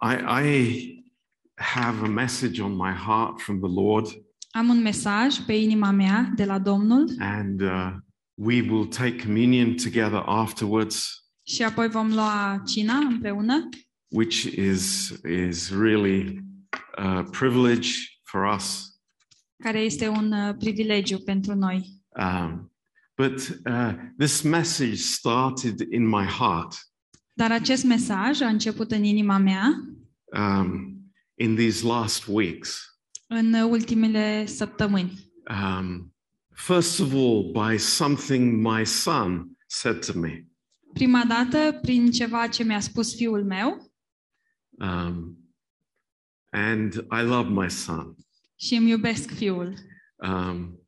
I, I have a message on my heart from the Lord, Am un mesaj pe inima mea de la Domnul and uh, we will take communion together afterwards, și apoi vom lua cina împreună, which is is really a privilege for us. care este un uh, privilegiu pentru noi. Um, but uh, this message started in my heart Dar acest mesaj a început în inima mea um, in these last weeks. în ultimele săptămâni. Um, first of all, by something my son said to me. Prima dată prin ceva ce mi-a spus fiul meu Um, and I love my son, și îmi iubesc fiul, um,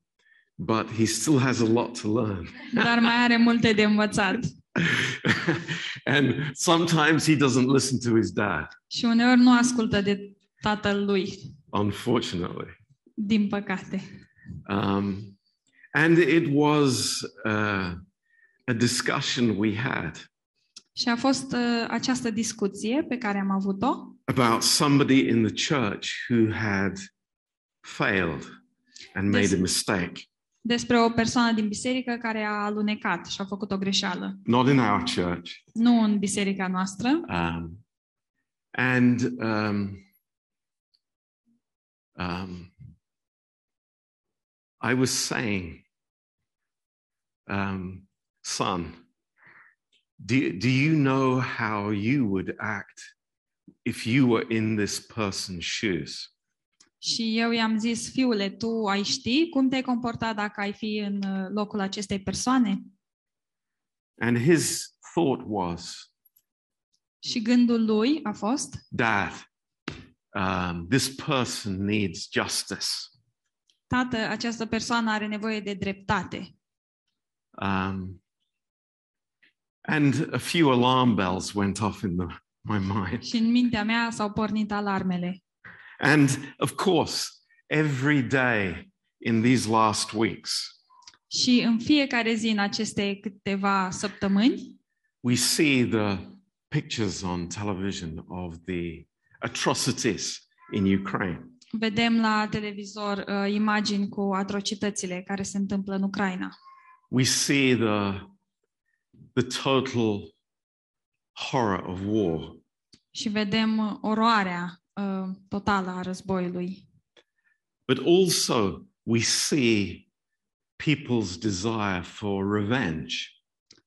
but he still has a lot to learn. dar mai are multe de învățat. and sometimes he doesn't listen to his dad, Și uneori nu ascultă de tatăl lui, unfortunately. din păcate. Um, and it was uh, a discussion we had Și a fost uh, această discuție pe care am avut-o about somebody in the church who had failed and made This- a mistake. Despre o persoană din biserică care a alunecat și a făcut o greșeală. Not in our church. Nu în biserica noastră. Um, and um, um, I was saying, um, son, do, do you know how you would act if you were in this person's shoes? Și eu i-am zis, fiule, tu ai ști cum te-ai comporta dacă ai fi în uh, locul acestei persoane? And his thought was, Și gândul lui a fost, Dad, um, this person needs justice. tată, această persoană are nevoie de dreptate. Um, and a few alarm bells went off in the, my mind. Și în mintea mea s-au pornit alarmele. And of course, every day in these last weeks, Și în fiecare zi, în aceste câteva săptămâni, we see the pictures on television of the atrocities in Ukraine. vedem la televizor uh, imagini cu atrocitățile care se întâmplă în Ucraina. We see the, the total horror of war. Și vedem uh, oroarea uh, totală a războiului. But also, we see people's desire for revenge.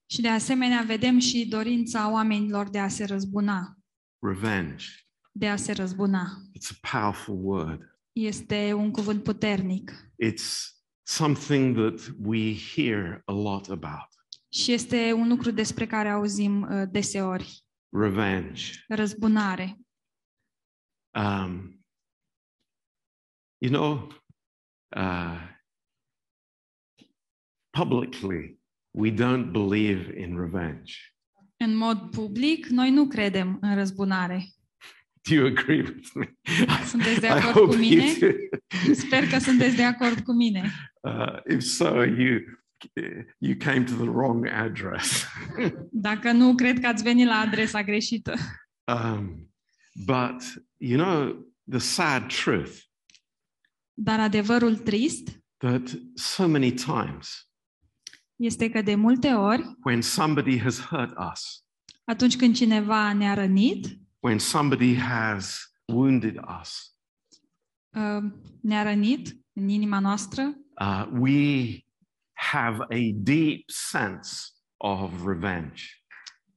Și de asemenea vedem și dorința oamenilor de a se răzbuna. Revenge. De a se răzbuna. It's a powerful word. Este un cuvânt puternic It's something that we hear a lot about. și este un lucru despre care auzim uh, deseori. Revenge. Răzbunare. Um, you know, uh, publicly, we don't believe in revenge. În mod public, noi nu credem în răzbunare. Do you agree with me? Sunteți de I acord hope cu mine? Sper că sunteți de acord cu mine. Uh, if so, you you came to the wrong address. Dacă nu, cred că ați venit la adresa greșită. um, but you know the sad truth Dar adevărul trist that so many times este că de multe ori, when somebody has hurt us, atunci când cineva ne-a rănit, when somebody has wounded us, uh, ne-a rănit în inima noastră, uh, we have a deep sense of revenge.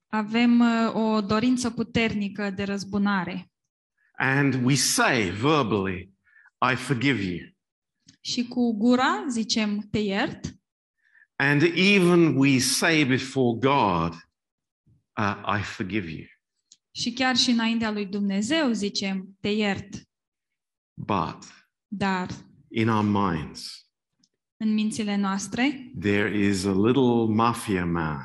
Avem uh, o dorință puternică de răzbunare. And we say verbally, I forgive you. Și cu gura zicem te iert And even we say before God, uh, I forgive you. și chiar și înaintea lui Dumnezeu zicem te iert, But dar in our minds, în mințile noastre there is a little mafia man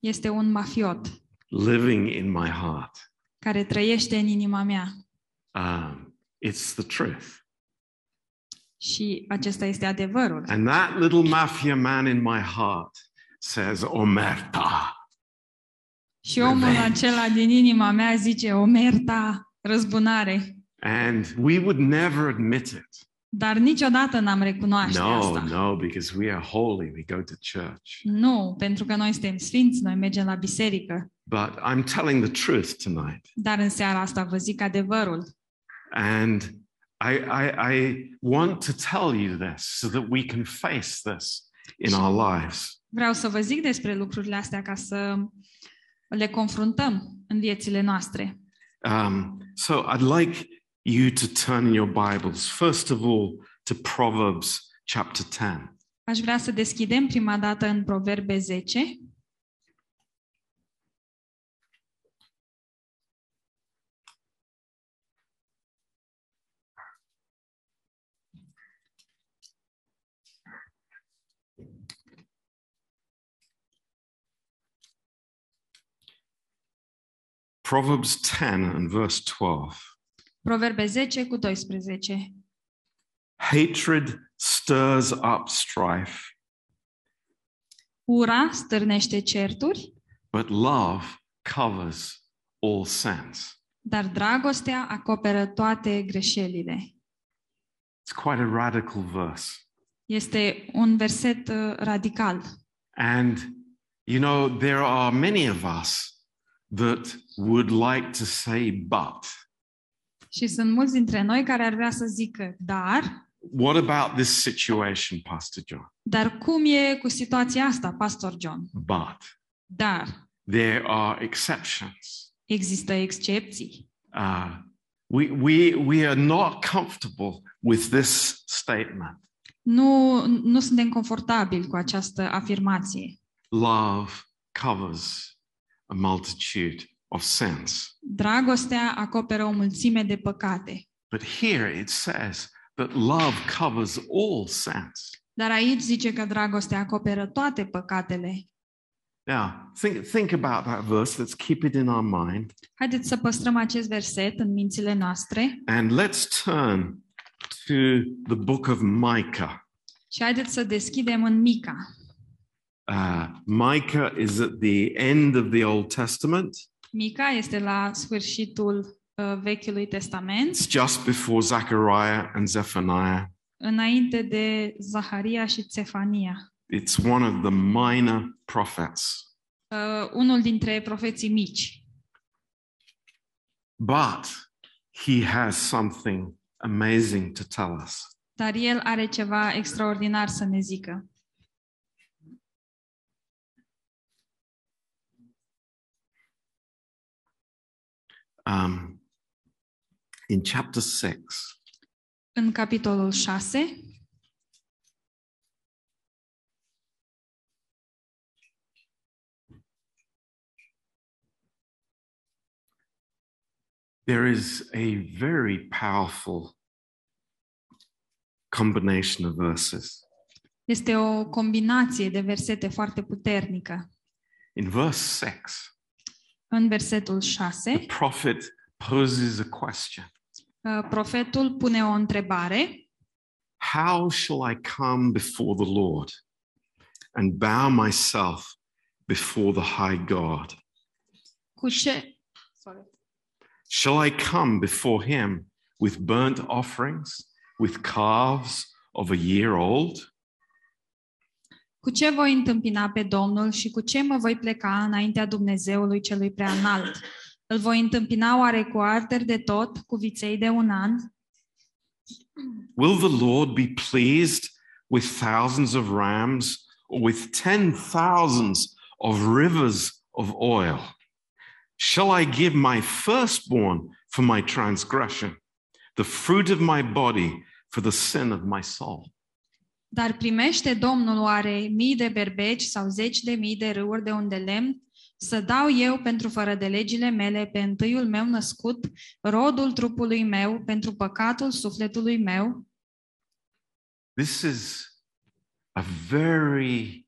este un mafiot living in my heart. care trăiește în inima mea. Um, it's the truth. Și acesta este adevărul. And that little mafia man in my heart says, Omerta. Și omul Revenge. acela din inima mea zice, omerta, răzbunare. And we would never admit it. Dar niciodată n-am recunoaște No, asta. no, because we are holy. We go to church. Nu, pentru că noi suntem sfinți, noi mergem la biserică. But I'm telling the truth tonight. Dar în seara asta vă zic adevărul. And I, I, I want to tell you this so that we can face this in our lives. Vreau să vă zic despre lucrurile astea ca să le confruntăm în viețile noastre. Um, so I'd like you to turn in your Bibles, first of all, to Proverbs chapter 10. Aș vrea să deschidem prima dată în Proverbe 10. Proverbs 10 and verse 12. Proverbe 10 cu 12. Hatred stirs up strife, Ura stârnește certuri, but love covers all sins. dar dragostea acoperă toate greșelile. It's quite a radical verse. Este un verset uh, radical. And, you know, there are many of us that would like to say, but. Și sunt mulți dintre noi care ar vrea să zică, dar, What about this situation, Pastor John? dar cum e cu situația asta, Pastor John? But Dar there are exceptions. există excepții. Uh, we, we, we are not comfortable with this statement. Nu, nu suntem confortabili cu această afirmație. Love covers a multitude of sins. Dragostea acoperă o mulțime de păcate. But here it says that love covers all sins. Dar aici zice că dragostea acoperă toate păcatele. Now, think, think about that verse. Let's keep it in our mind. Haideți să păstrăm acest verset în mințile noastre And let's turn to the book of Micah. și haideți să deschidem în Mica. Uh, Micah is at the end of the Old Testament. Mica este la sfârșitul uh, Vechiului Testament, It's just before Zechariah and Zephaniah. înainte de Zaharia și Cefania. It's one of the minor prophets. Uh, unul dintre profeții mici. But he has something amazing to tell us. Dar el are ceva extraordinar să ne zică. Um, in chapter 6, În capitolul 6, there is a very powerful combination of verses. este o combinație de versete foarte puternică. In verse 6, În versetul the prophet poses a question uh, profetul pune o întrebare. How shall I come before the Lord and bow myself before the high God? Cu ce, Shall I come before him with burnt offerings, with calves of a year old? Cu ce voi întâmpina pe Domnul și cu ce mă voi pleca înaintea Dumnezeului celui prea înalt? Îl voi întâmpina oare cu arderi de tot, cu viței de un an? Will the Lord be pleased with thousands of rams or with ten thousands of rivers of oil? Shall I give my firstborn for my transgression, the fruit of my body for the sin of my soul? Dar primește Domnul oare mii de berbeci sau zeci de mii de râuri de unde lemn? Să dau eu pentru fără de legile mele pe întâiul meu născut, rodul trupului meu, pentru păcatul sufletului meu? This is a very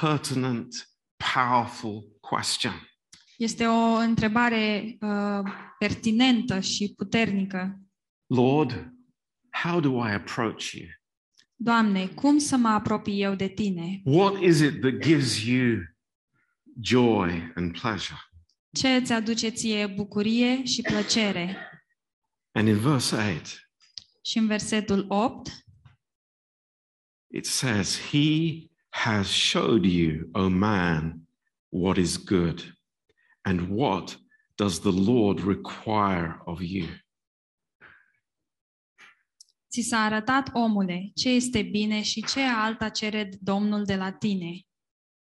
pertinent, powerful question. Este o întrebare uh, pertinentă și puternică. Lord, how do I approach you? Doamne, cum să mă apropii eu de Tine? What is it that gives you joy and pleasure? Ce îți aduce ție bucurie și plăcere? And in verse 8, Și în versetul 8 it says, He has showed you, O man, what is good, and what does the Lord require of you. Ți s-a arătat omule ce este bine și ce alta cere Domnul de la tine.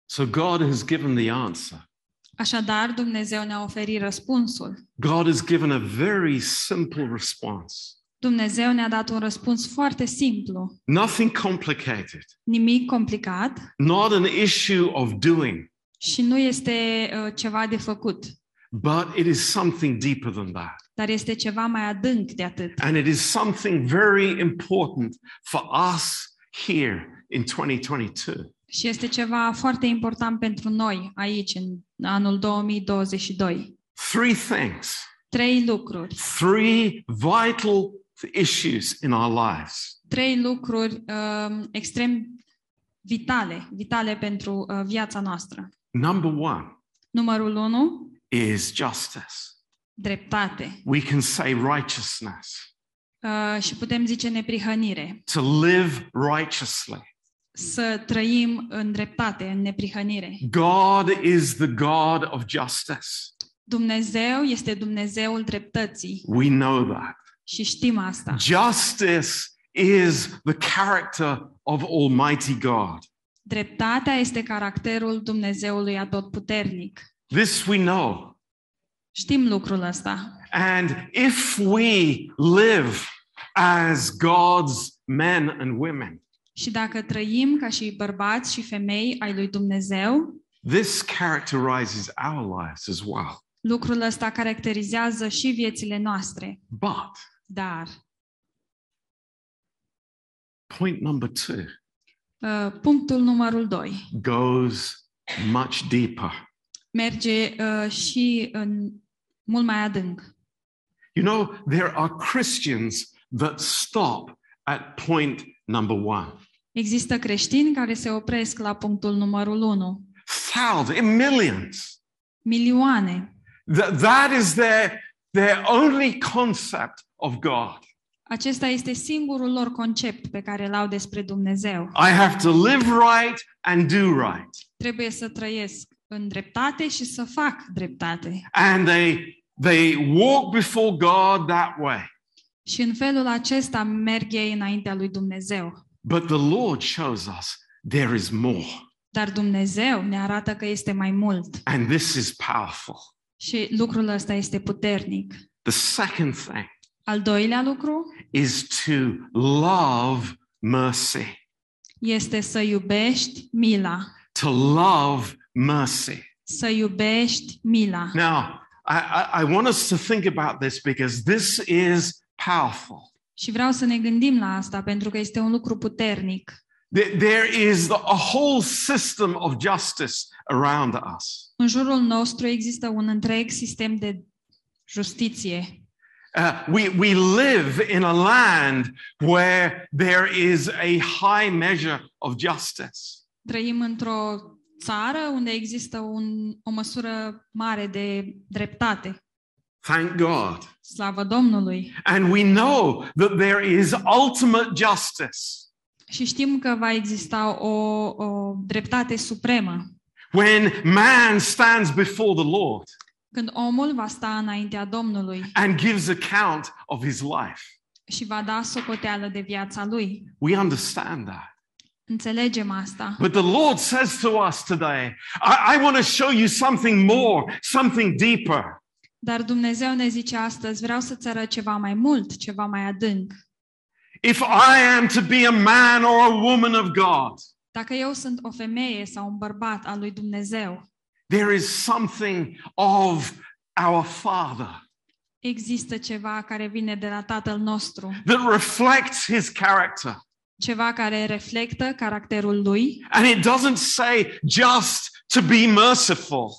So God has given the answer. Așadar, Dumnezeu ne-a oferit răspunsul. God has given a very simple response. Dumnezeu ne-a dat un răspuns foarte simplu, Nothing complicated, nimic complicat not an issue of doing, și nu este uh, ceva de făcut, but it is something deeper than that. Dar este ceva mai adânc de atât. And it is something very important for us here in 2022. Și este ceva foarte important pentru noi aici, în anul 2022. Three things, Trei lucruri. three vital issues in our lives. Trei lucruri uh, extrem vitale, vitale pentru uh, viața noastră. Number one Numărul unu, is justice. Dreptate. We can say righteousness, Uh, și putem zice neprihănire. to live righteously. Să trăim în dreptate, în neprihănire. God is the God of justice. Dumnezeu este Dumnezeul dreptății We know that. și știm asta. Justice is the character of Almighty God. Dreptatea este caracterul Dumnezeului atotputernic. This we know. Știm lucrul ăsta. And if we live as God's men and women, Și dacă trăim ca și bărbați și femei ai lui Dumnezeu, this characterizes our lives as well. lucrul ăsta caracterizează și viețile noastre. But Dar point number two uh, punctul numărul 2 goes much deeper. merge uh, și în mult mai adânc. You know, there are Christians that stop at point number one. Există creștini care se opresc la punctul numărul 1. Thousands, millions. Milioane. That, that is their, their only concept of God. Acesta este singurul lor concept pe care îl au despre Dumnezeu. I have to live right and do right. Trebuie să trăiesc în dreptate și să fac dreptate. And they, they walk before God that way. Și în felul acesta merg ei înaintea lui Dumnezeu. But the Lord shows us there is more. Dar Dumnezeu ne arată că este mai mult. And this is powerful. Și lucrul ăsta este puternic. The second thing Al doilea lucru is to love mercy. este să iubești mila. To love mercy. Să iubești mila. Now, I, I, I want us to think about this because this is powerful. Și vreau să ne gândim la asta pentru că este un lucru puternic. There- There is the- a whole system of justice around us. În jurul nostru există un întreg sistem de justiție. Uh, we, we live in a land where there is a high measure of justice. Trăim într-o țară unde există un, o măsură mare de dreptate. Thank God. Slavă Domnului! And we know that there is ultimate justice Și știm că va exista o, o dreptate supremă when man stands before the Lord când omul va sta înaintea Domnului and gives account of his life. și va da socoteală de viața lui. We understand that. Înțelegem asta. But the Lord says to us today, I, I want to show you something more, something deeper. Dar Dumnezeu ne zice astăzi, vreau să-ți arăt ceva mai mult, ceva mai adânc. If I am to be a man or a woman of God, Dacă eu sunt o femeie sau un bărbat al lui Dumnezeu, there is something of our Father există ceva care vine de la Tatăl nostru, that reflects his character. Ceva care reflectă caracterul lui And it doesn't say just to be merciful,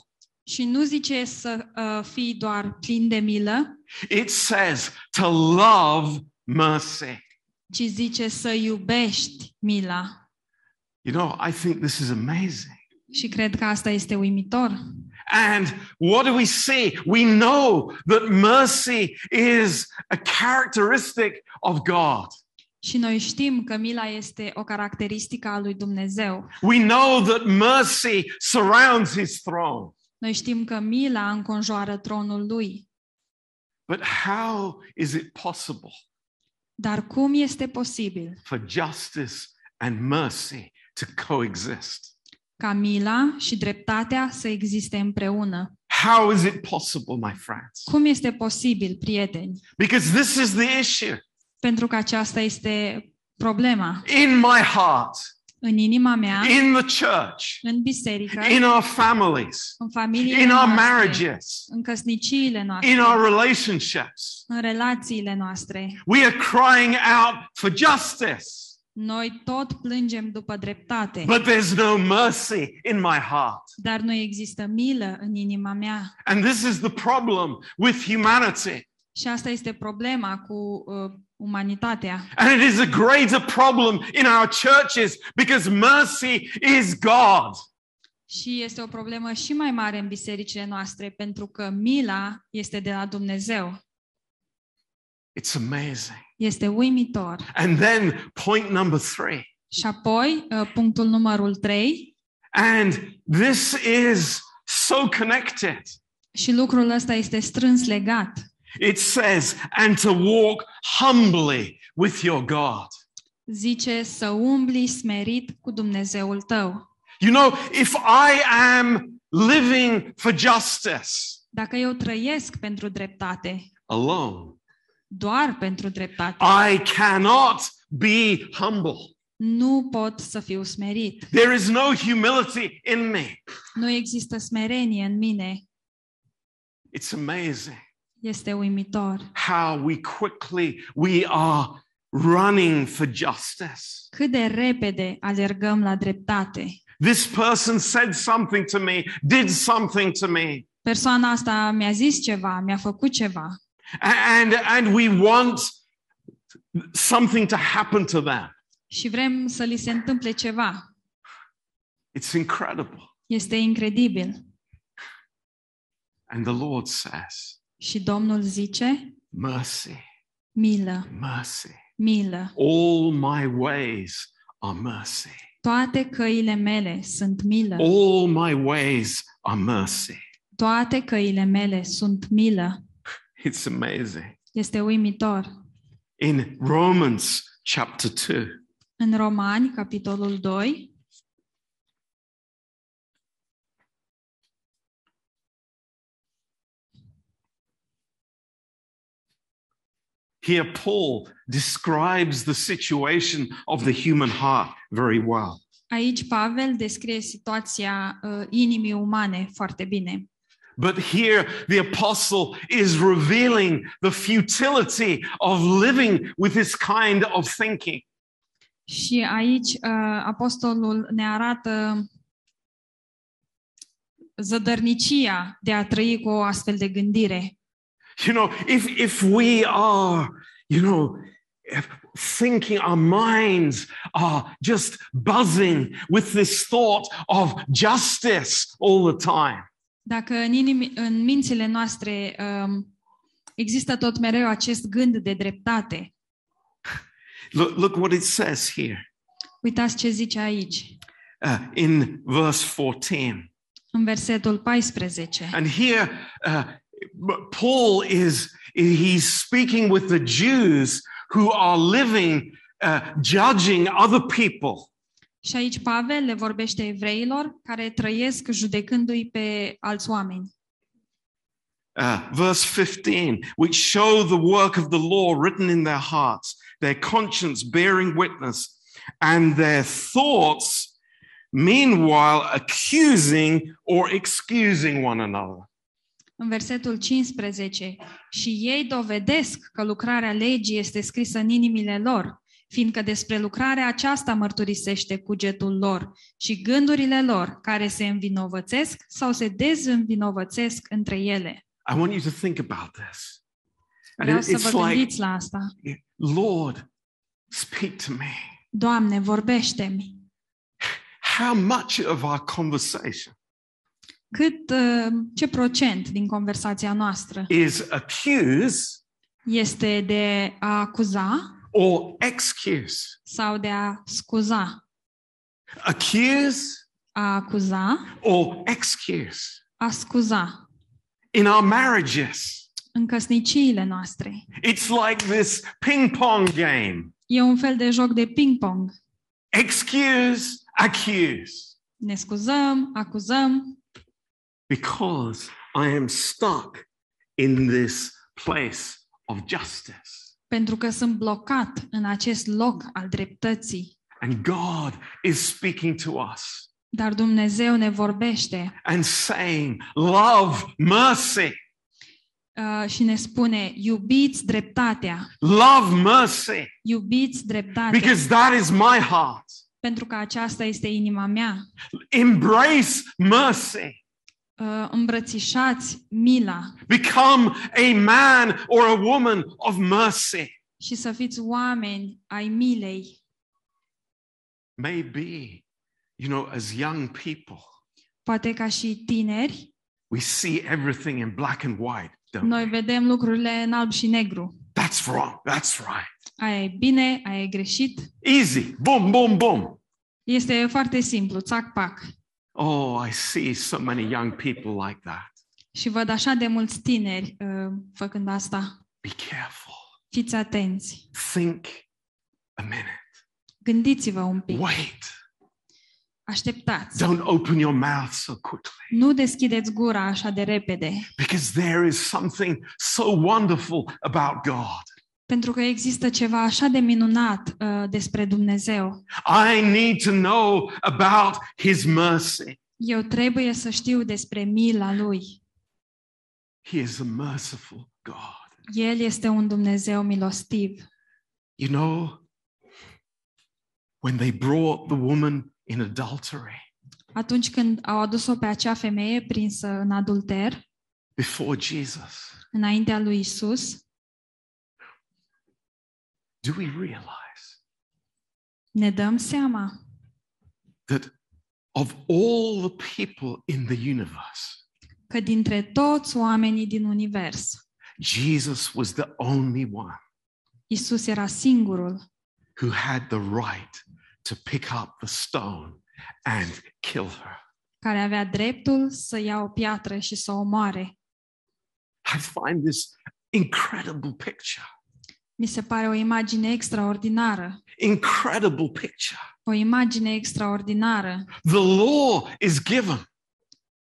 și nu zice să uh, fii doar plin de milă, it says to love mercy. ci zice să iubești mila. You know, I think this is amazing. Și cred că asta este uimitor. And what do we see? We know that mercy is a characteristic of God. Și noi știm că mila este o caracteristică a lui Dumnezeu. We know that mercy surrounds his throne. Noi știm că mila înconjoară tronul lui. But how is it possible Dar cum este posibil for justice and mercy to coexist? ca mila și dreptatea să existe împreună? How is it possible, my friends? Cum este posibil, prieteni? Because this is the issue Pentru că aceasta este problema in my heart, în inima mea, in the church, în biserică, in our families, în familiile in our noastre, marriages, în căsniciile noastre, in our relationships. în relațiile noastre. We are crying out for justice, Noi tot plângem după dreptate, but there's no mercy in my heart. dar nu există milă în inima mea. And this is the problem with humanity. Și asta este problema cu uh, umanitatea. And it is a greater problem in our churches because mercy is God. Și este o problemă și mai mare în bisericile noastre, pentru că mila este de la Dumnezeu. It's amazing. Este uimitor. And then point number three. Și apoi, uh, punctul numărul 3, And this is so connected. și lucrul ăsta este strâns legat. It says, and to walk humbly with your God. Zice să umbli smerit cu Dumnezeul tău. You know, if I am living for justice Dacă eu trăiesc pentru dreptate, alone, doar pentru dreptate, I cannot be humble. nu pot să fiu smerit. There is no humility in me. Nu există smerenie în mine. It's amazing Este uimitor. how we quickly we are running for justice. Cât de repede alergăm la dreptate. This person said something to me, did something to me, Persoana asta mi-a zis ceva, mi-a făcut ceva and and we want something to happen to them. și vrem să li se întâmple ceva. It's incredible. Este incredibil. And the Lord says, Și Domnul zice, mercy, milă, mercy. milă. All my ways are mercy. Toate căile mele sunt milă. All my ways are mercy. Toate căile mele sunt milă. It's amazing. Este uimitor. In Romans chapter 2, În Romani, capitolul 2, here Paul describes the situation of the human heart very well. aici Pavel descrie situația uh, inimii umane foarte bine. But here the apostle is revealing the futility of living with this kind of thinking. Și aici uh, apostolul ne arată zădărnicia de a trăi cu o astfel de gândire. You know, if if we are, you know, thinking our minds are just buzzing with this thought of justice all the time, Dacă în, inimi, în mințile noastre um, există tot mereu acest gând de dreptate, look, look what it says here uitați ce zice aici, uh, in verse 14. în versetul 14. And here, uh, Paul is he's speaking with the Jews who are living, uh, judging other people. Și aici Pavel le vorbește evreilor care trăiesc judecându-i pe alți oameni. Uh, verse 15, which show the work of the law written in their hearts, their conscience bearing witness, and their thoughts, meanwhile, accusing or excusing one another. În versetul 15, și ei dovedesc că lucrarea legii este scrisă în inimile lor, fiindcă despre lucrarea aceasta mărturisește cugetul lor și gândurile lor care se învinovățesc sau se dezînvinovățesc între ele. I want you to think about this. And Vreau it- să it's vă like, gândiți la asta. Lord, speak to me. Doamne, vorbește-mi. How much of our conversation cât uh, ce procent din conversația noastră is accuse este de a acuza or excuse. sau de a scuza. Accuse A acuza, or excuse. a scuza. In our marriages, În căsniciile noastre. it's like this ping pong game E un fel de joc de ping-pong. excuse, accuse. Ne scuzăm, acuzăm, Because I am stuck in this place of justice. pentru că sunt blocat în acest loc al dreptății. And God is speaking to us Dar Dumnezeu ne vorbește and saying, Love mercy, uh, și ne spune, iubiți dreptatea, love mercy, iubiți dreptatea, because that is my heart. pentru că aceasta este inima mea. Embrace mercy. Uh, îmbrățișați mila Become a man or a woman of mercy. și să fiți oameni ai milei. Maybe, you know, as young people, Poate ca și tineri, we see everything in black and white, don't we? noi vedem lucrurile în alb și negru. That's wrong. That's right. Aia e bine, aia e greșit. Easy. Boom, boom, boom. Este foarte simplu, țac-pac. Oh, I see so many young people like that. Și văd așa de mulți tineri uh, făcând asta. Be careful. Fiți atenți. Think a minute. Gândiți-vă un pic. Wait. Așteptați. Don't open your mouth so quickly Nu deschideți gura așa de repede, because there is something so wonderful about God. Pentru că există ceva așa de minunat uh, despre Dumnezeu. I need to know about His mercy. Eu trebuie să știu despre mila Lui. He is a merciful God. El este un Dumnezeu milostiv. You know, when they brought the woman in adultery Atunci când au adus-o pe acea femeie prinsă în adulter, before Jesus, înaintea lui Isus, do we realize ne dăm seama that of all the people in the universe, că dintre toți oamenii din univers, Jesus was the only one Isus era singurul who had the right to pick up the stone and kill her. care avea dreptul să ia o piatră și să o omoare. I find this incredible picture. Mi se pare o imagine extraordinară. Incredible picture. O imagine extraordinară. The law is given.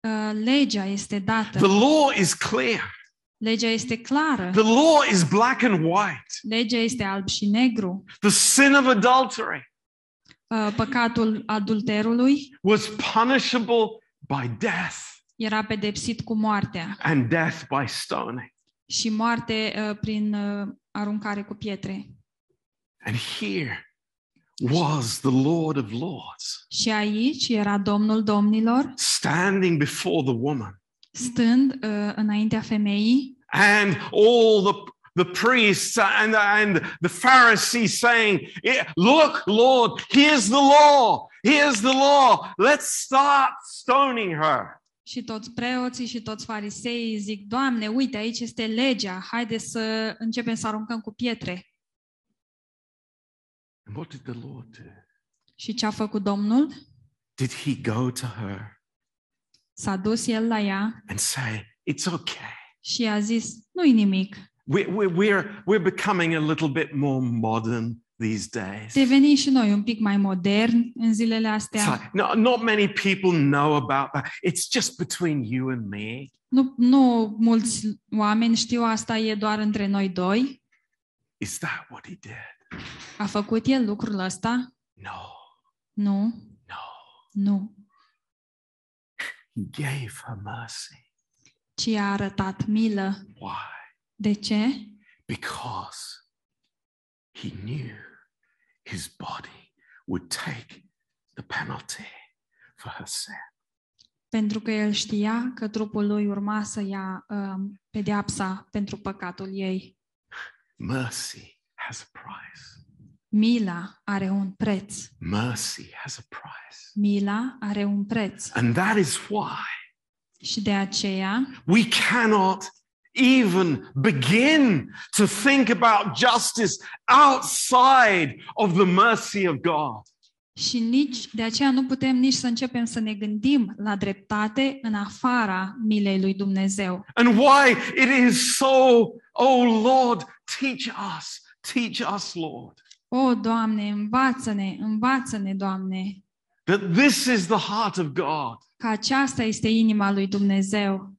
Uh, Legea este dată. The law is clear. Legea este clară. The law is black and white. Legea este alb și negru. The sin of adultery Uh, Păcatul adulterului was punishable by death era pedepsit cu moartea and death by stoning. și moarte uh, prin uh, aruncare cu pietre. And here was the Lord of Lords Și aici era Domnul Domnilor, standing before the woman. stând uh, înaintea femeii and all the the priests and, and the Pharisees saying, Look, Lord, here's the law. Here's the law. Let's start stoning her. Și toți preoții și toți fariseii zic, Doamne, uite, aici este legea, haide să începem să aruncăm cu pietre. And what did the Lord do? Și ce a făcut Domnul? Did he go to her S-a dus el la ea and say, It's okay? și a zis, nu-i nimic, We're, we're, we're, we're becoming a little bit more modern these days. devenim și noi un pic mai moderni în zilele It's astea. like, no, not many people know about that. It's just between you and me. Nu, nu mulți oameni știu asta, e doar între noi doi. Is that what he did? A făcut el lucrul ăsta? No, Nu, no. nu. He gave her mercy. Ci a arătat milă. Why? De ce? Because he knew his body would take the penalty for her sin. Pentru că el știa că trupul lui urma să ia um, pedeapsa pentru păcatul ei. Mercy has a price. Mila are un preț. Mercy has a price. Mila are un preț. And that is why Și de aceea We cannot even begin to think about justice outside of the mercy of God. și nici de aceea nu putem nici să începem să ne gândim la dreptate în afara milei lui Dumnezeu. And why it is so, oh Lord, teach us, teach us, Lord, O, Doamne, învață-ne, învață-ne, Doamne, that this is the heart of God. că aceasta este inima lui Dumnezeu.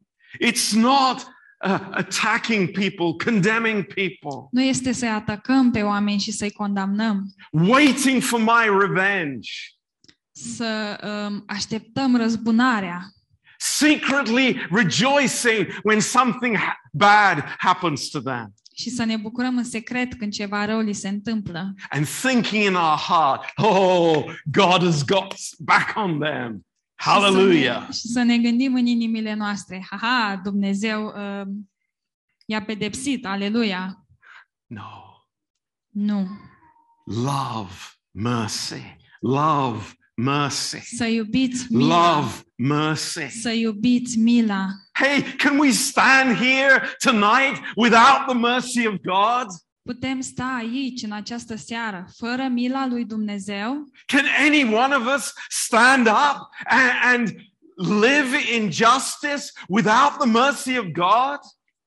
It's not uh, attacking people, condemning people, Nu este să-i atacăm pe oameni și să-i condamnăm, waiting for my revenge, să um, așteptăm răzbunarea, secretly rejoicing when something ha- bad happens to them, și să ne bucurăm în secret când ceva rău li se întâmplă. and thinking in our heart, oh, God has got back on them. Hallelujah. Și să ne, și să ne gândim în inimile noastre, haha, Dumnezeu uh, i-a pedepsit, aleluia. No. Nu. Love, mercy, love, mercy, Să iubiți mila. love, mercy. Să iubiți mila. Hey, can we stand here tonight without the mercy of God? Putem sta aici, în această seară, fără mila lui Dumnezeu? Can any one of us stand up and, and live in justice without the mercy of God?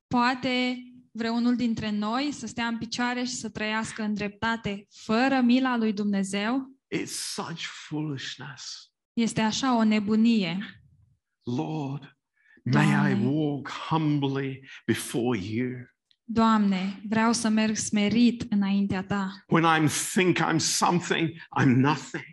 Poate vreunul dintre noi să stea în picioare și să trăiască în dreptate fără mila lui Dumnezeu? It's such foolishness. Este așa o nebunie. Lord, may I Doamne. walk humbly before you. Doamne, vreau să merg smerit înaintea Ta. When I think I'm something, I'm nothing.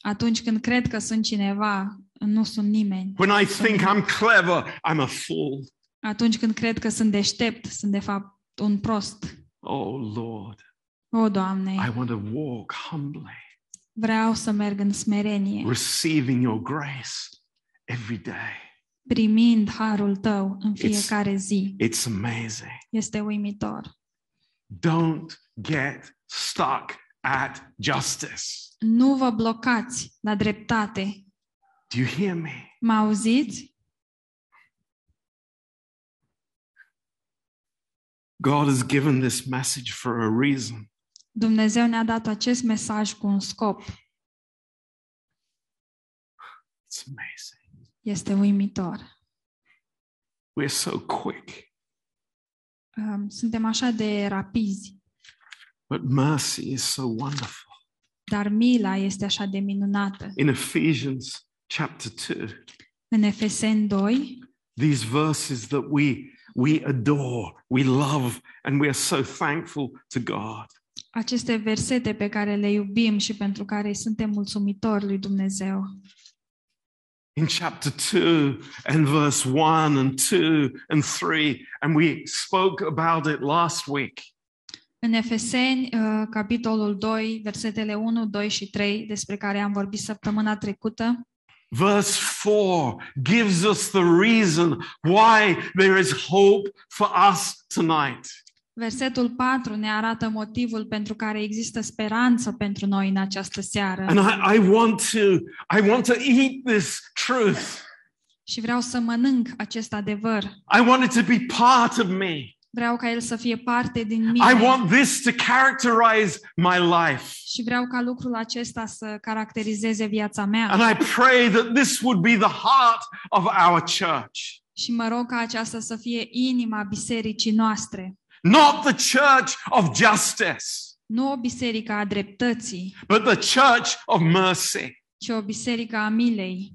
Atunci când cred că sunt cineva, nu sunt nimeni. When I think I'm clever, I'm a fool. Atunci când cred că sunt deștept, sunt de fapt un prost. Oh Lord, O, Doamne, I want to walk humbly, vreau să merg în smerenie, receiving your grace every day. Primind harul Tău în fiecare zi. It's amazing. Este uimitor. Don't get stuck at justice. Nu vă blocați la dreptate. Do you hear me? Mă auziți? God has given this message for a reason. Dumnezeu ne-a dat acest mesaj cu un scop. It's amazing. Este uimitor. We're so quick, Um, Suntem așa de rapizi, but mercy is so wonderful. dar mila este așa de minunată. In Ephesians chapter 2, În Efeseni 2, these verses that we we adore, we love, and we are so thankful to God. aceste versete pe care le iubim și pentru care îi suntem mulțumitori lui Dumnezeu. In chapter 2 and verse 1 and 2 and 3, and we spoke about it last week. În Efeseni, uh, capitolul 2, versetele 1, 2 și 3, despre care am vorbit săptămâna trecută, Verse 4 gives us the reason why there is hope for us tonight. Versetul 4 ne arată motivul pentru care există speranță pentru noi în această seară. And I, I want to I want to eat this truth. Și vreau să mănânc acest adevăr. I want it to be part of me. Vreau ca el să fie parte din I mine. want this to characterize my life. Și vreau ca lucrul acesta să caracterizeze viața mea. And I pray that this would be the heart of our church. Și mă rog ca aceasta să fie inima bisericii noastre. Not the church of justice, Nu o biserică a dreptății, but the church of mercy. ci o biserică a milei.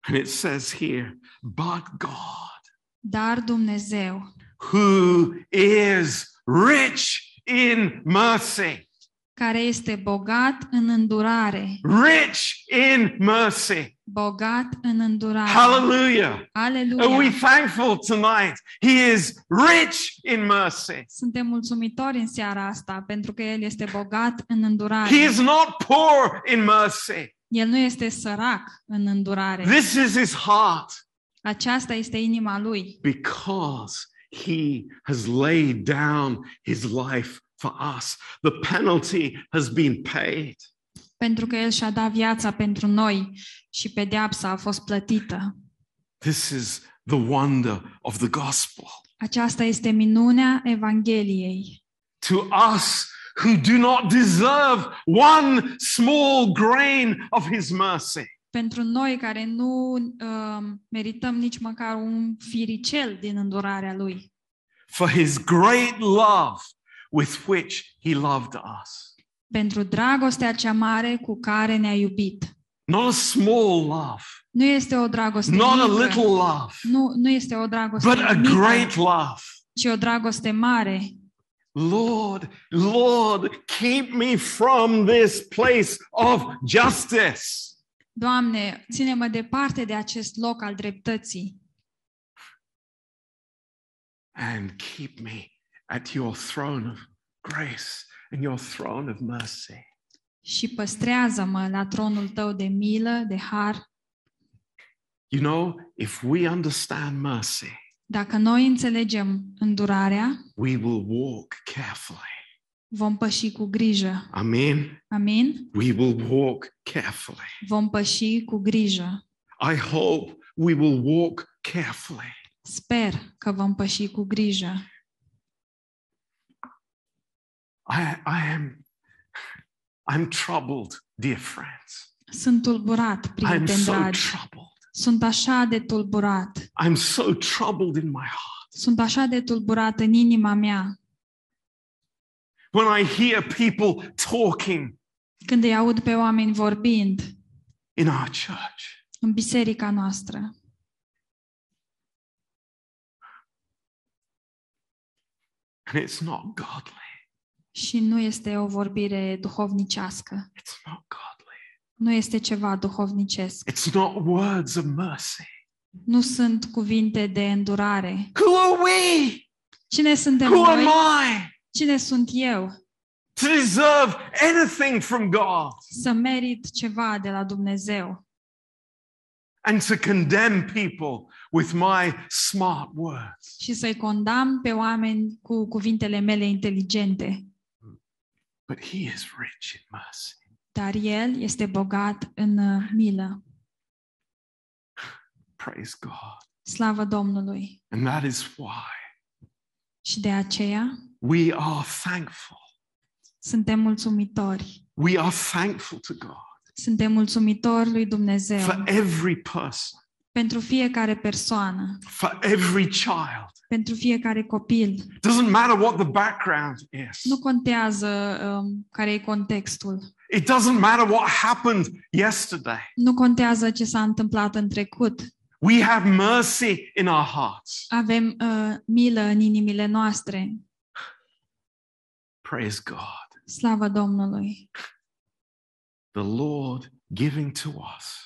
And it says here, but God, Dar Dumnezeu, who is rich in mercy, care este bogat în îndurare, rich in mercy. Bogat în îndurare. Hallelujah. Are we Aleluia! thankful tonight? He is rich in mercy. Suntem mulțumitori în seara asta pentru că El este bogat în îndurare. He is not poor in mercy. El nu este sărac în îndurare. This is his heart Aceasta este inima Lui. because he has laid down his life for us. The penalty has been paid. Pentru că El și-a dat viața pentru noi și pedeapsa a fost plătită. This is the wonder of the gospel. Aceasta este minunea Evangheliei. To us who do not deserve one small grain of his mercy. Pentru noi care nu uh, merităm nici măcar un firicel din îndurarea lui. For his great love with which he loved us. Pentru dragostea cea mare cu care ne-a iubit. Not a small love, Nu este o dragoste not a mică. little love, Nu, nu este o dragoste but a mică, great love. ci o dragoste mare. Lord, Lord, keep me from this place of justice. Doamne, ține-mă departe de acest loc al dreptății and keep me at your throne of grace and your throne of mercy. și păstrează-mă la tronul tău de milă, de har. You know, if we understand mercy, Dacă noi înțelegem îndurarea, we will walk carefully. vom păși cu grijă. Amen. Amin? We will walk carefully. Vom păși cu grijă. I hope we will walk carefully. Sper că vom păși cu grijă. I, I am I'm troubled, dear friends. Sunt tulburat, I'm so dragi. troubled. Sunt așa de tulburat. I'm so troubled in my heart. Sunt așa de tulburat în inima mea When I hear people talking când îi aud pe oameni vorbind in our church. în biserica noastră. And it's not godly. Și nu este o vorbire duhovnicească. It's not godly. Nu este ceva duhovnicesc. It's not words of mercy. Nu sunt cuvinte de îndurare. Who are we? Cine suntem Who am noi? I Cine sunt eu to deserve anything from God să merit ceva de la Dumnezeu and to condemn people with my smart words? și să-i condamn pe oameni cu cuvintele mele inteligente? But He is rich in mercy. Dar El este bogat în uh, milă. Praise God. Slavă Domnului! And that is why Și de aceea we are thankful. suntem mulțumitori. We are thankful to God Suntem mulțumitori lui Dumnezeu for every person, pentru fiecare persoană, for every child. pentru fiecare copil. Doesn't matter what the background is. Nu contează um, care e contextul. It doesn't matter what happened yesterday. Nu contează ce s-a întâmplat în trecut. We have mercy in our hearts. Avem uh, milă în inimile noastre. Praise God. Slavă Domnului! The Lord giving to us.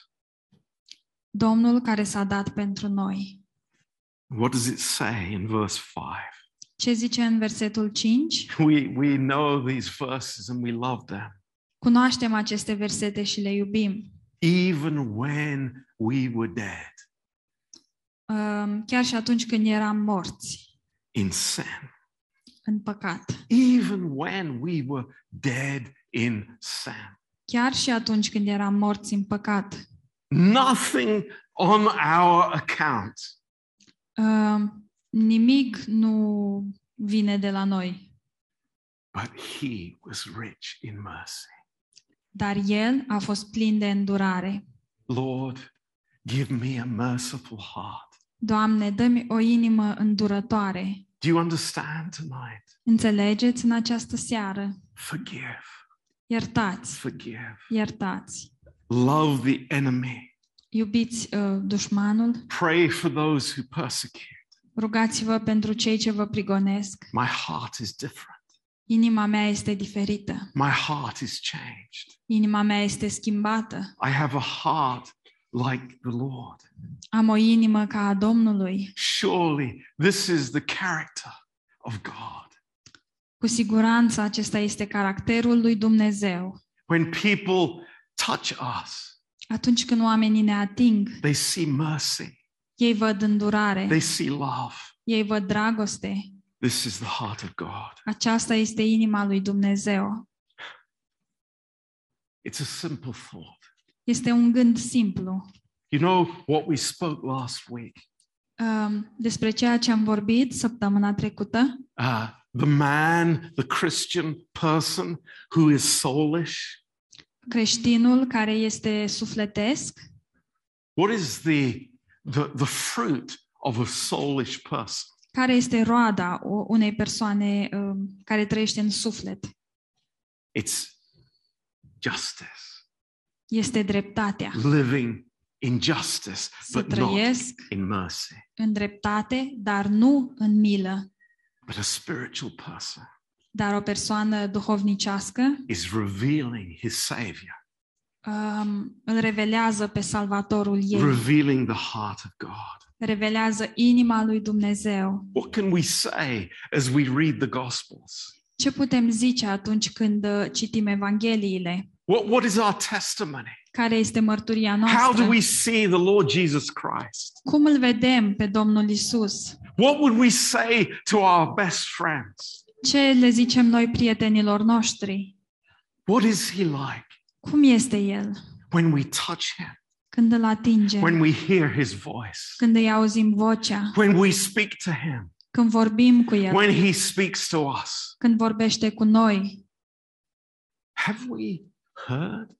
Domnul care s-a dat pentru noi. What does it say in verse 5? Ce zice în versetul 5? We, we know these verses and we love them. Cunoaștem aceste versete și le iubim. Even when we were dead Um, chiar și atunci când eram morți in sin, în păcat. even when we were dead in sin, Chiar și atunci când eram morți în păcat. Nothing on our account. Um, nimic nu vine de la noi, But he was rich in mercy. dar El a fost plin de îndurare. Lord, give me a merciful heart. Doamne, dă-mi o inimă îndurătoare. Do you understand tonight? Înțelegeți în această seară? Forgive, Iertați, forgive. iertați. Love the enemy. Iubiți uh, dușmanul, Pray for those who persecute. rugați-vă pentru cei ce vă prigonesc. My heart is different. Inima mea este diferită. My heart is changed. Inima mea este schimbată. I have a heart like the Lord. Am o inimă ca a Domnului. Surely this is the character of God. Cu siguranță acesta este caracterul lui Dumnezeu. When people touch us, Atunci când oamenii ne ating, they see mercy, ei văd îndurare, they see love. ei văd dragoste. This is the heart of God. Aceasta este inima lui Dumnezeu. It's a simple thought, Este un gând simplu, You know what we spoke last week? Um, despre ceea ce am vorbit săptămâna trecută, Uh, the man, the Christian person who is soulish. Creștinul care este sufletesc, What is the, the, the fruit of a soulish person? care este roada o- unei persoane um, care trăiește în suflet. It's justice, Este dreptatea. living in justice, Să but not trăiesc in mercy. în dreptate, dar nu în milă. But a spiritual person Dar o persoană duhovnicească is revealing his Savior, um, îl revelează pe Salvatorul ei, revealing the heart of God. revelează inima lui Dumnezeu. What can we say as we read the Gospels? Ce putem zice atunci când uh, citim Evangheliile? What, what is our testimony? Care este mărturia How noastră? do we see the Lord Jesus Christ? Cum îl vedem pe Domnul Isus? What would we say to our best friends? Ce le zicem noi prietenilor noștri? What is He like Cum este El when we touch Him, când îl atingem, when we hear His voice, când îi auzim vocea, when we speak to Him, când vorbim cu El, when He speaks to us? când vorbește cu noi? Have we heard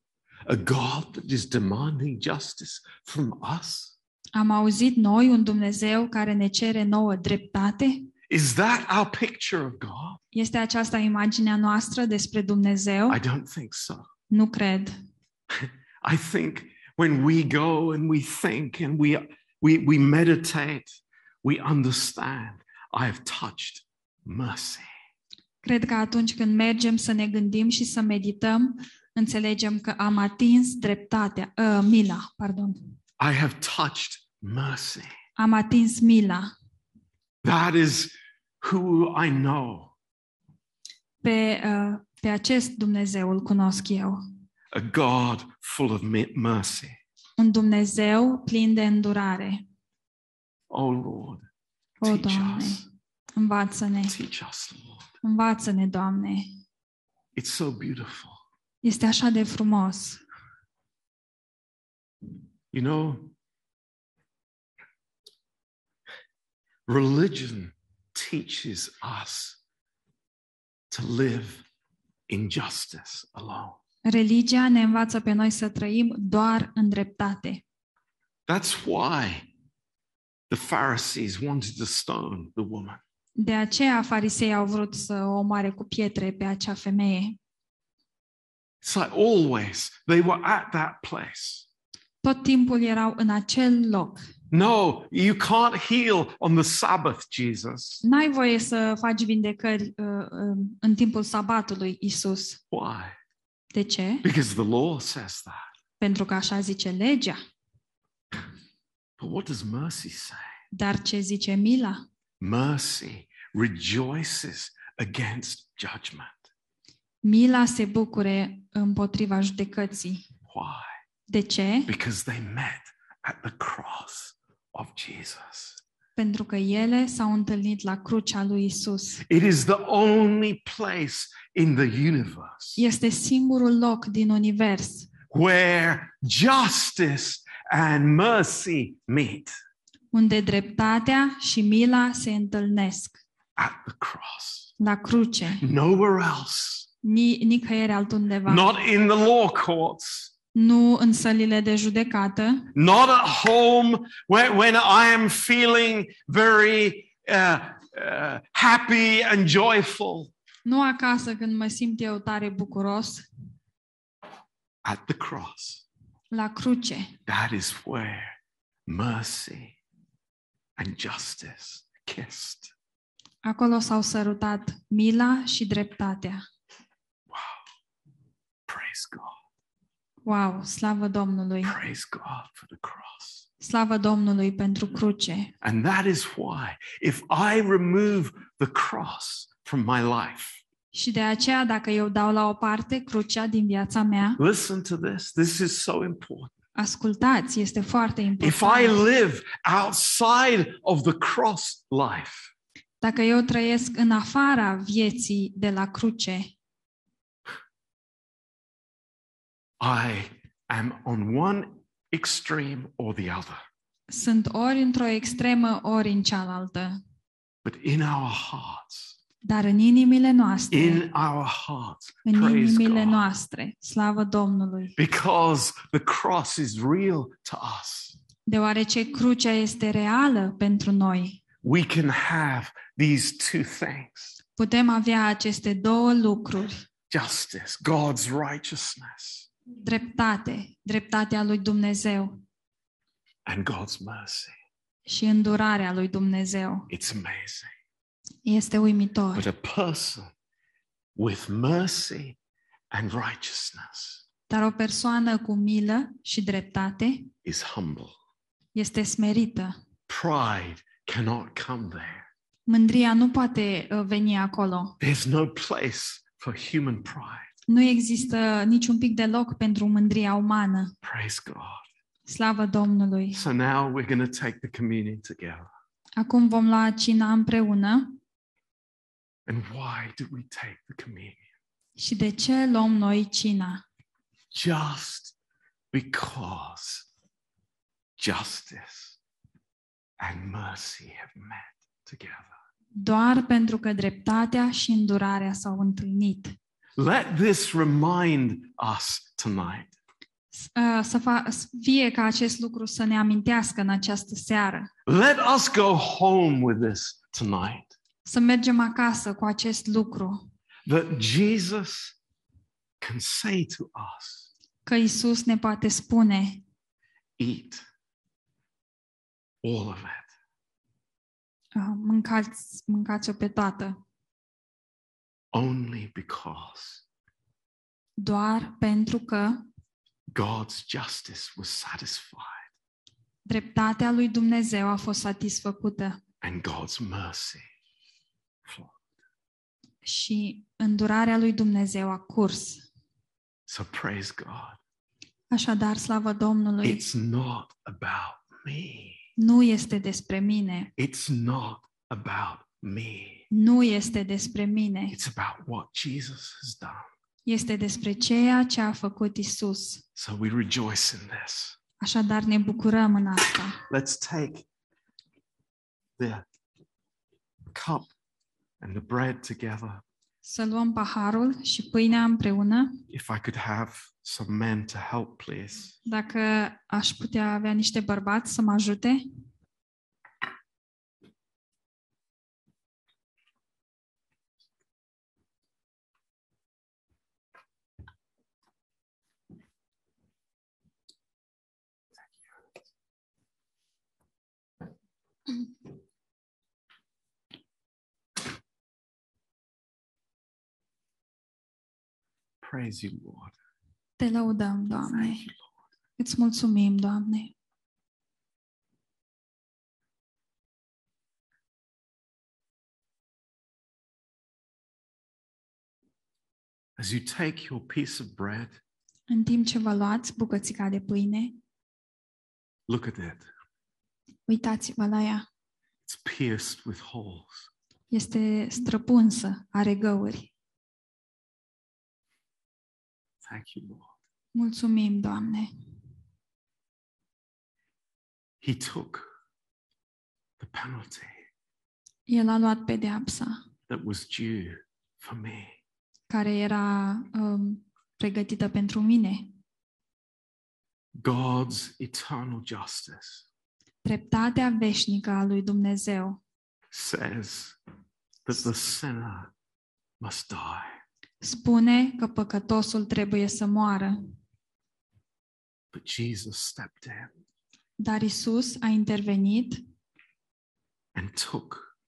a God that is demanding justice from us? Am auzit noi un Dumnezeu care ne cere nouă dreptate? Is that our picture of God? Este aceasta imaginea noastră despre Dumnezeu? I don't think so. Nu cred. I think when we go and we think and we, we, we meditate, we understand I have touched mercy. Cred că atunci când mergem să ne gândim și să medităm, înțelegem că am atins dreptatea, uh, mila, pardon. I have touched mercy. Am atins mila. That is who I know. Pe, uh, pe acest Dumnezeu îl cunosc eu. A God full of me- mercy. Un Dumnezeu plin de îndurare. Oh Lord, O, teach Doamne, us. învață-ne, Teach us, Lord. învață-ne, Doamne. It's so beautiful. Este așa de frumos. You know, religion teaches us to live in justice alone. Religia ne învață pe noi să trăim doar în dreptate. That's why the Pharisees wanted to stone the woman. De aceea farisei au vrut să o omoare cu pietre pe acea femeie. It's like always they were at that place. Tot timpul erau în acel loc. No, you can't heal on the Sabbath, Jesus. N-ai voie să faci vindecări uh, uh, în timpul sabatului, Isus. Why? De ce? Because the law says that. Pentru că așa zice legea. But what does mercy say? Dar ce zice mila? Mercy rejoices against judgment. Mila se bucure împotriva judecății. Why? De ce? Because they met at the cross of Jesus. Pentru că ele s-au întâlnit la crucea lui Isus. It is the only place in the universe Este singurul loc din univers where justice and mercy meet unde dreptatea și mila se întâlnesc. at the cross. La cruce. Nowhere else. Ni, nicăieri altundeva. Not in the law courts. Nu în sălile de judecată, Not at home when, when I am feeling very uh, uh, happy and joyful. nu acasă când mă simt eu tare bucuros, At the cross. la cruce. That is where mercy and justice kissed. Acolo s-au sărutat mila și dreptatea. Praise God. Wow, slavă Domnului! Praise God for the cross. Slavă Domnului pentru cruce. And that is why, if I remove the cross from my life, Și de aceea, dacă eu dau la o parte crucea din viața mea, listen to this. This is so important. ascultați, este foarte If I important. live outside of the cross life, Dacă eu trăiesc în afara vieții de la cruce, I am on one extreme or the other. Sunt ori într-o extremă, ori în cealaltă. But in our hearts, Dar în inimile noastre, in our hearts, în praise inimile God. noastre, slavă Domnului, Because the cross is real to us. deoarece crucea este reală pentru noi. We can have these two things Putem avea aceste două lucruri, justice, God's righteousness, dreptate, dreptatea lui Dumnezeu and God's mercy. și îndurarea lui Dumnezeu. It's amazing. Este But uimitor. a person with mercy and righteousness Dar o persoană cu milă și dreptate is humble. este smerită. Pride cannot come there. Mândria nu poate uh, veni acolo. There's no place for human pride. Nu există niciun pic de loc pentru mândria umană. Praise God. Slavă Domnului! So now we're going to take the communion together. Acum vom lua cina împreună. And why do we take the communion? Și de ce luăm noi cina? Just because justice and mercy have met together. Doar pentru că dreptatea și îndurarea s-au întâlnit. Let this remind us tonight S- uh, Să fa- să fie ca acest lucru să ne amintească în această seară. Let us go home with this tonight Să mergem acasă cu acest lucru. that Jesus can say to us, Că Isus ne poate spune, Eat all of it. uh, mâncați, mâncați-o pe toată. Only because Doar pentru că God's justice was satisfied dreptatea lui Dumnezeu a fost satisfăcută and God's mercy flowed. și îndurarea lui Dumnezeu a curs. So praise God. Așadar, slavă Domnului, It's not about me. nu este despre mine, It's not about me. nu este despre mine, It's about what Jesus has done. este despre ceea ce a făcut Isus. So we rejoice in this. Așadar, ne bucurăm în asta. Let's take the cup and the bread together. Să luăm paharul și pâinea împreună. If I could have some men to help, please. Dacă aș putea avea niște bărbați să mă ajute. Praise you, Lord. Te lăudăm, Doamne. Îți mulțumim, Doamne. As you take your piece of bread, În timp ce vă luați bucățica de pâine, look at it. Uitați-vă la ea. It's pierced with holes. Este străpunsă, are găuri. Thank you, Lord. Mulțumim, Doamne. He took the penalty El a luat pedeapsa that was due for me. care era um, pregătită pentru mine. God's eternal justice Dreptatea veșnică a lui Dumnezeu says that the sinner must die. spune că păcătosul trebuie să moară, But Jesus stepped in dar Isus a intervenit and took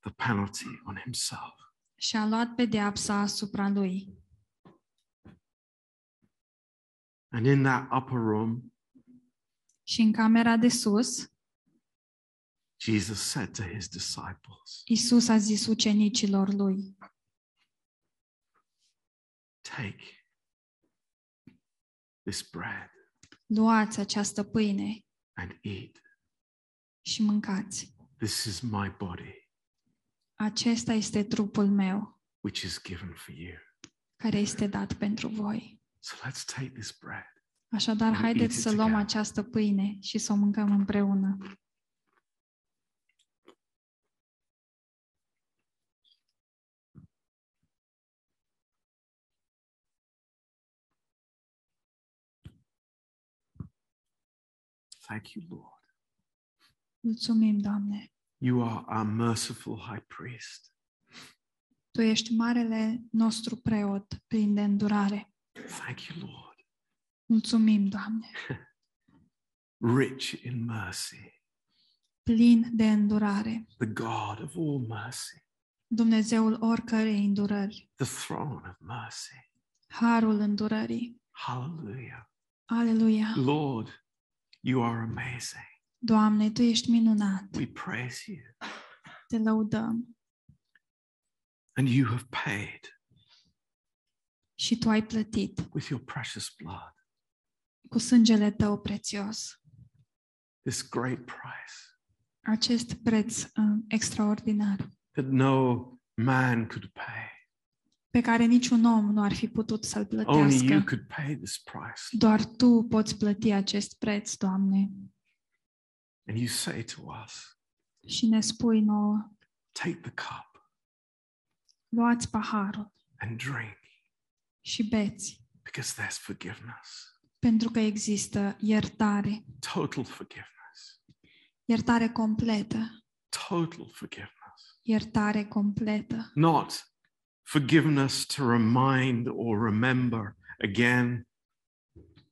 the penalty on himself. și a luat pedeapsa asupra lui. And in that upper room, Și în camera de sus, Jesus said to his disciples, Isus a zis ucenicilor lui, Take this bread luați această pâine and eat. și mâncați. This is my body, Acesta este trupul meu, which is given for you. care este dat pentru voi. So let's take this bread Așadar, eat haideți it să luăm together. această pâine și să o mâncăm împreună. Thank you, Lord. Mulțumim, Doamne! You are our merciful high priest. Tu ești marele nostru preot plin de îndurare. Thank you, Lord. Mulțumim, Doamne! Rich in mercy, Plin de îndurare. the God of all mercy, Dumnezeul oricărei îndurări. the throne of mercy. Harul îndurării. Hallelujah. Aleluia! Lord, you are amazing. Doamne, Tu ești minunat. We praise you. Te lăudăm. And you have paid Și Tu ai plătit with your precious blood cu sângele Tău prețios this great price acest preț uh, extraordinar that no man could pay. pe care niciun om nu ar fi putut să-l Only you plătească. could pay this price. Doar Tu poți plăti acest preț, Doamne. And you say to us, Și ne spui nouă, take the cup luați paharul and drink și beți, because there's forgiveness, pentru că există iertare, total forgiveness, iertare completă, total forgiveness. iertare completă. Not forgiveness to remind or remember again,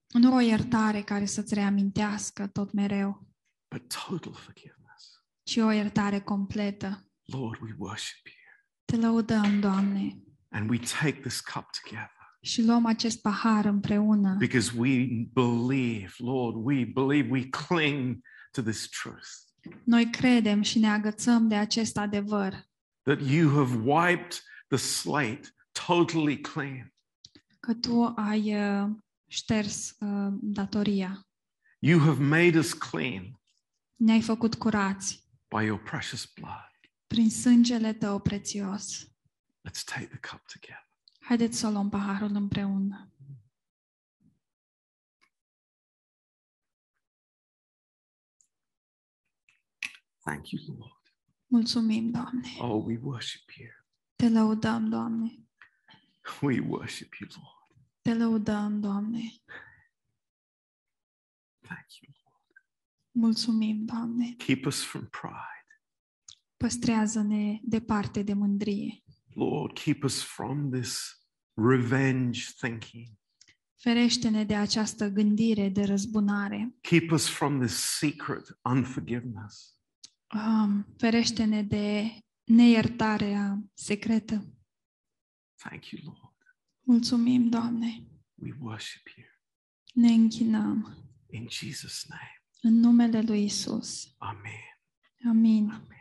Nu o iertare care să-ți reamintească tot mereu, but total forgiveness. ci o iertare completă. Lord, we worship you. Te lăudăm, Doamne, And we take this cup together și luăm acest pahar împreună, because we believe, Lord, we believe we cling to this truth Noi credem și ne agățăm de acest adevăr, that you have wiped the slate totally clean. că Tu ai uh, șters uh, datoria, You have made us clean ne-ai făcut curați by your precious blood. prin sângele Tău prețios. Let's take the cup together. Haideți să luăm paharul împreună. Thank you, Lord. Mulțumim, Doamne. Oh, we worship you. Te lăudăm, Doamne. We worship you, Lord. Te lăudăm, Doamne. Thank you. Mulțumim, Doamne. Keep us from pride. Păstrează-ne departe de mândrie. Lord, keep us from this revenge thinking. Ferește-ne de această gândire de răzbunare. Keep us from this secret unforgiveness. Um, ferește-ne de neiertarea secretă. Thank you, Lord. Mulțumim, Doamne. We worship you. Ne închinăm In Jesus' name. în numele lui Isus. Amen. Amin. Amen.